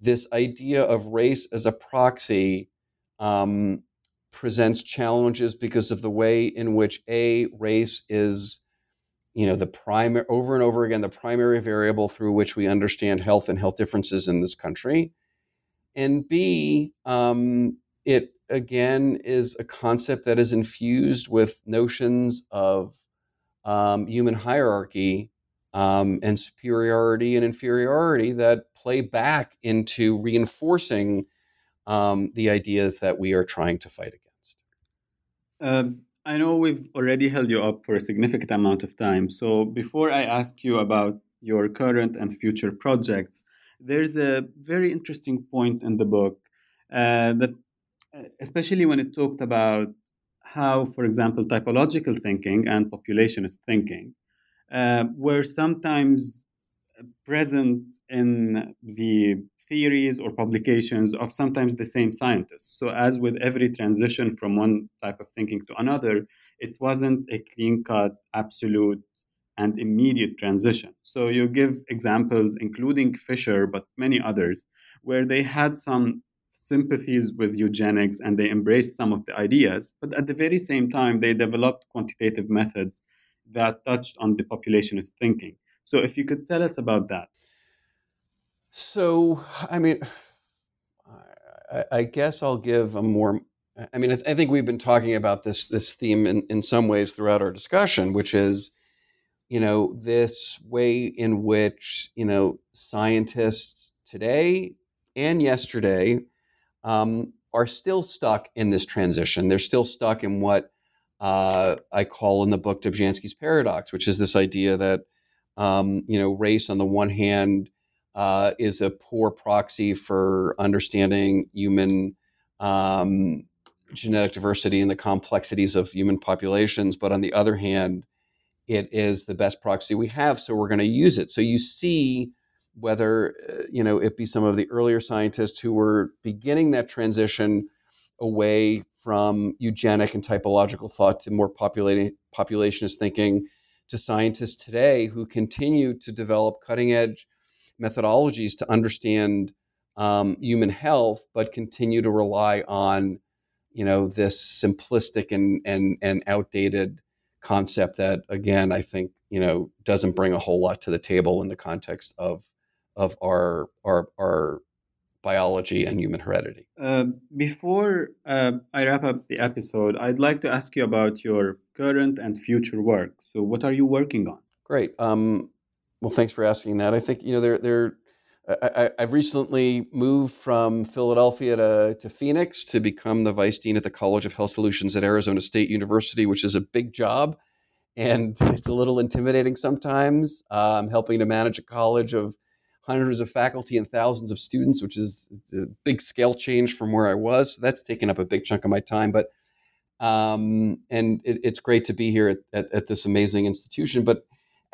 S4: this idea of race as a proxy um, presents challenges because of the way in which a race is you know the primary over and over again the primary variable through which we understand health and health differences in this country and b um, it again is a concept that is infused with notions of um, human hierarchy um, and superiority and inferiority that play back into reinforcing um, the ideas that we are trying to fight against.
S3: I know we've already held you up for a significant amount of time. So before I ask you about your current and future projects, there's a very interesting point in the book uh, that, uh, especially when it talked about how, for example, typological thinking and populationist thinking uh, were sometimes present in the theories or publications of sometimes the same scientists. So, as with every transition from one type of thinking to another, it wasn't a clean cut, absolute, and immediate transition. So, you give examples, including Fisher, but many others, where they had some sympathies with eugenics and they embraced some of the ideas, but at the very same time, they developed quantitative methods that touched on the populationist thinking. So, if you could tell us about that.
S4: So, I mean, I, I guess I'll give a more. I mean, I, th- I, think we've been talking about this this theme in, in some ways throughout our discussion, which is, you know, this way in which you know scientists today and yesterday um, are still stuck in this transition. They're still stuck in what uh, I call in the book Dobzhansky's paradox, which is this idea that um, you know race on the one hand uh, is a poor proxy for understanding human um, genetic diversity and the complexities of human populations, but on the other hand, it is the best proxy we have, so we're going to use it. So you see whether uh, you know it be some of the earlier scientists who were beginning that transition away from eugenic and typological thought to more populationist thinking to scientists today who continue to develop cutting edge methodologies to understand um, human health, but continue to rely on you know this simplistic and and and outdated concept that again I think you know doesn't bring a whole lot to the table in the context of of our our our biology and human heredity.
S3: Uh, before uh, I wrap up the episode, I'd like to ask you about your current and future work. So, what are you working on?
S4: Great. Um, well, thanks for asking that. I think you know there there. I, have recently moved from Philadelphia to, to Phoenix to become the vice dean at the College of Health Solutions at Arizona State University, which is a big job and it's a little intimidating sometimes. I'm helping to manage a college of hundreds of faculty and thousands of students, which is a big scale change from where I was. So that's taken up a big chunk of my time. But um, and it, it's great to be here at, at, at, this amazing institution. But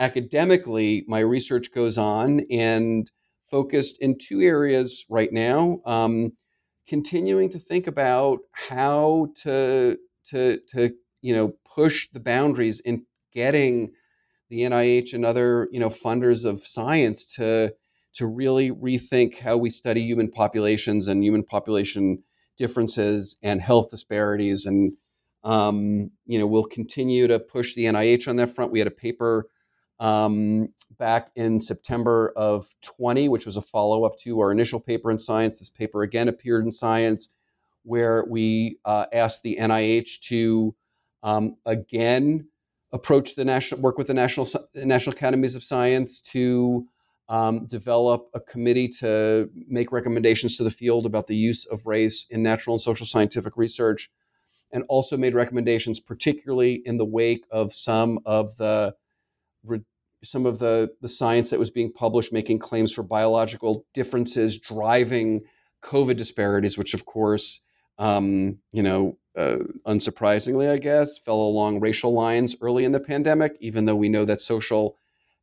S4: academically, my research goes on and focused in two areas right now. Um, continuing to think about how to to to you know push the boundaries in getting the NIH and other you know funders of science to to really rethink how we study human populations and human population differences and health disparities. And, um, you know, we'll continue to push the NIH on that front. We had a paper um, back in September of 20, which was a follow up to our initial paper in Science. This paper again appeared in Science, where we uh, asked the NIH to um, again approach the national work with the national national academies of science to um, develop a committee to make recommendations to the field about the use of race in natural and social scientific research, and also made recommendations, particularly in the wake of some of the some of the, the science that was being published making claims for biological differences driving COVID disparities, which of course, um, you know, uh, unsurprisingly, I guess, fell along racial lines early in the pandemic, even though we know that social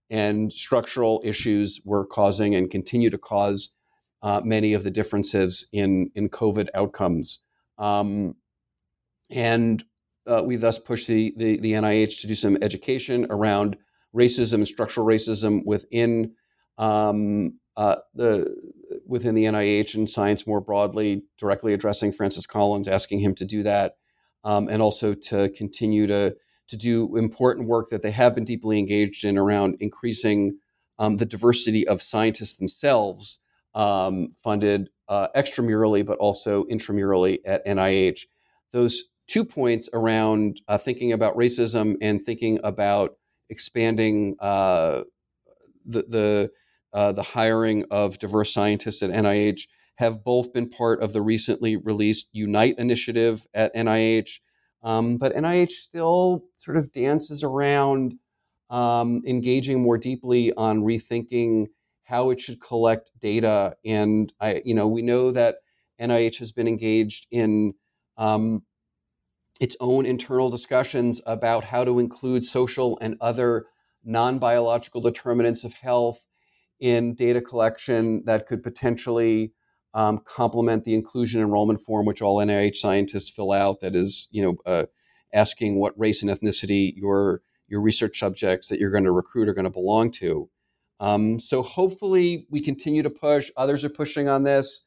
S4: and structural issues were causing and continue to cause uh, many of the differences in, in COVID outcomes. Um, and uh, we thus pushed the, the, the, NIH to do some education around racism and structural racism within um, uh, the within the NIH and science more broadly, directly addressing Francis Collins, asking him to do that, um, and also to continue to to do important work that they have been deeply engaged in around increasing um, the diversity of scientists themselves, um, funded uh, extramurally but also intramurally at NIH. Those two points around uh, thinking about racism and thinking about expanding uh, the the, uh, the hiring of diverse scientists at NIH have both been part of the recently released Unite initiative at NIH. Um, but NIH still sort of dances around um, engaging more deeply on rethinking how it should collect data. And I, you know, we know that NIH has been engaged in um, its own internal discussions about how to include social and other non-biological determinants of health in data collection that could potentially um, complement the inclusion enrollment form, which all NIH scientists fill out. That is, you know, uh, asking what race and ethnicity your your research subjects that you're going to recruit are going to belong to. Um, so hopefully we continue to push. Others are pushing on this.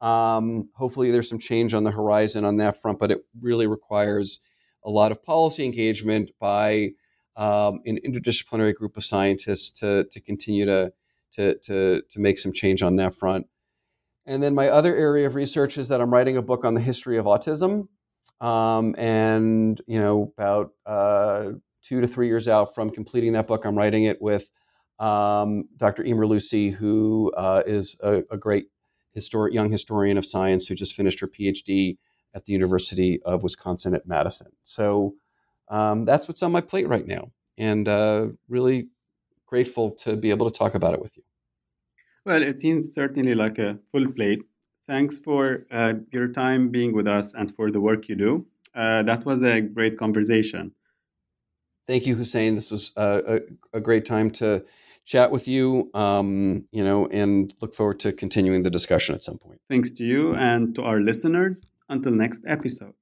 S4: Um, hopefully there's some change on the horizon on that front, but it really requires a lot of policy engagement by um, an interdisciplinary group of scientists to to continue to to to to make some change on that front. And then my other area of research is that I'm writing a book on the history of autism. Um, and, you know, about uh, two to three years out from completing that book, I'm writing it with um, Dr. Emer Lucy, who uh, is a, a great histori- young historian of science who just finished her PhD at the University of Wisconsin at Madison. So um, that's what's on my plate right now. And uh, really grateful to be able to talk about it with you.
S3: Well, it seems certainly like a full plate. Thanks for uh, your time being with us and for the work you do. Uh, that was a great conversation.
S4: Thank you, Hussein. This was uh, a, a, great time to chat with you, um, you know, and look forward to continuing the discussion at some point.
S3: Thanks to you and to our listeners. Until next episode.